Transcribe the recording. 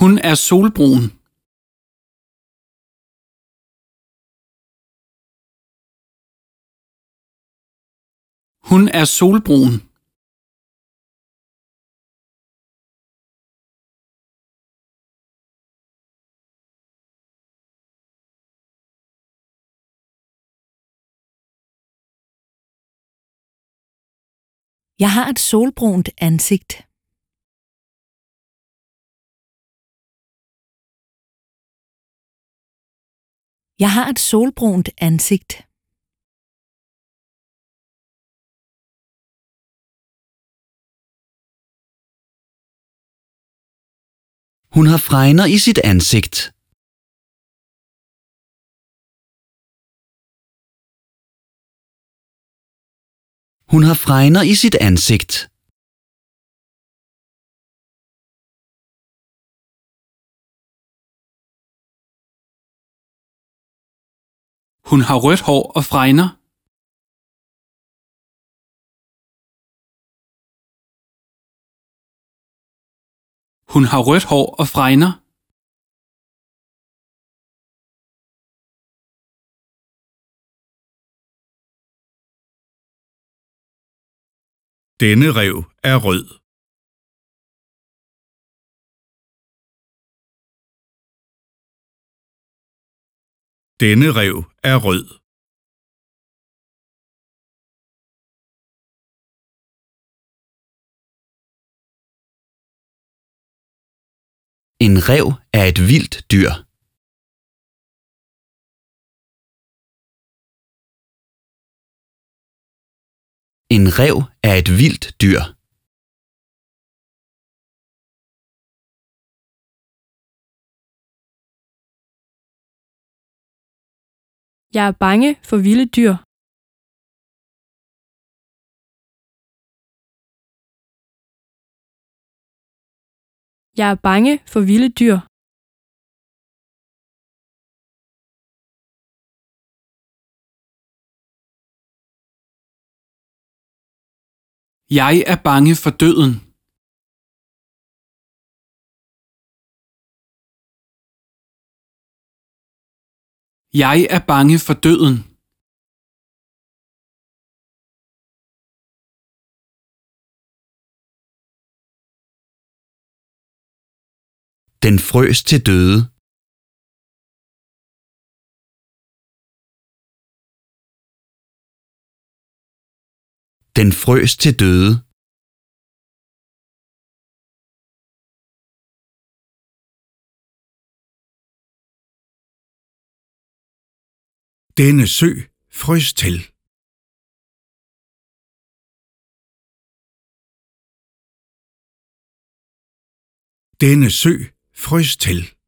Hun er solbrun. Hun er solbrun. Jeg har et solbrunt ansigt. Jeg har et solbrunt ansigt. Hun har fregner i sit ansigt. Hun har fregner i sit ansigt. Hun har rødt hår og fregner. Hun har rødt hår og fregner. Denne rev er rød. Denne rev er rød. En rev er et vildt dyr. En rev er et vildt dyr. Jeg er bange for vilde dyr. Jeg er bange for vilde dyr. Jeg er bange for døden. Jeg er bange for døden. Den frøs til døde. Den frøs til døde. Denne sø frøs til. Denne sø frøs til.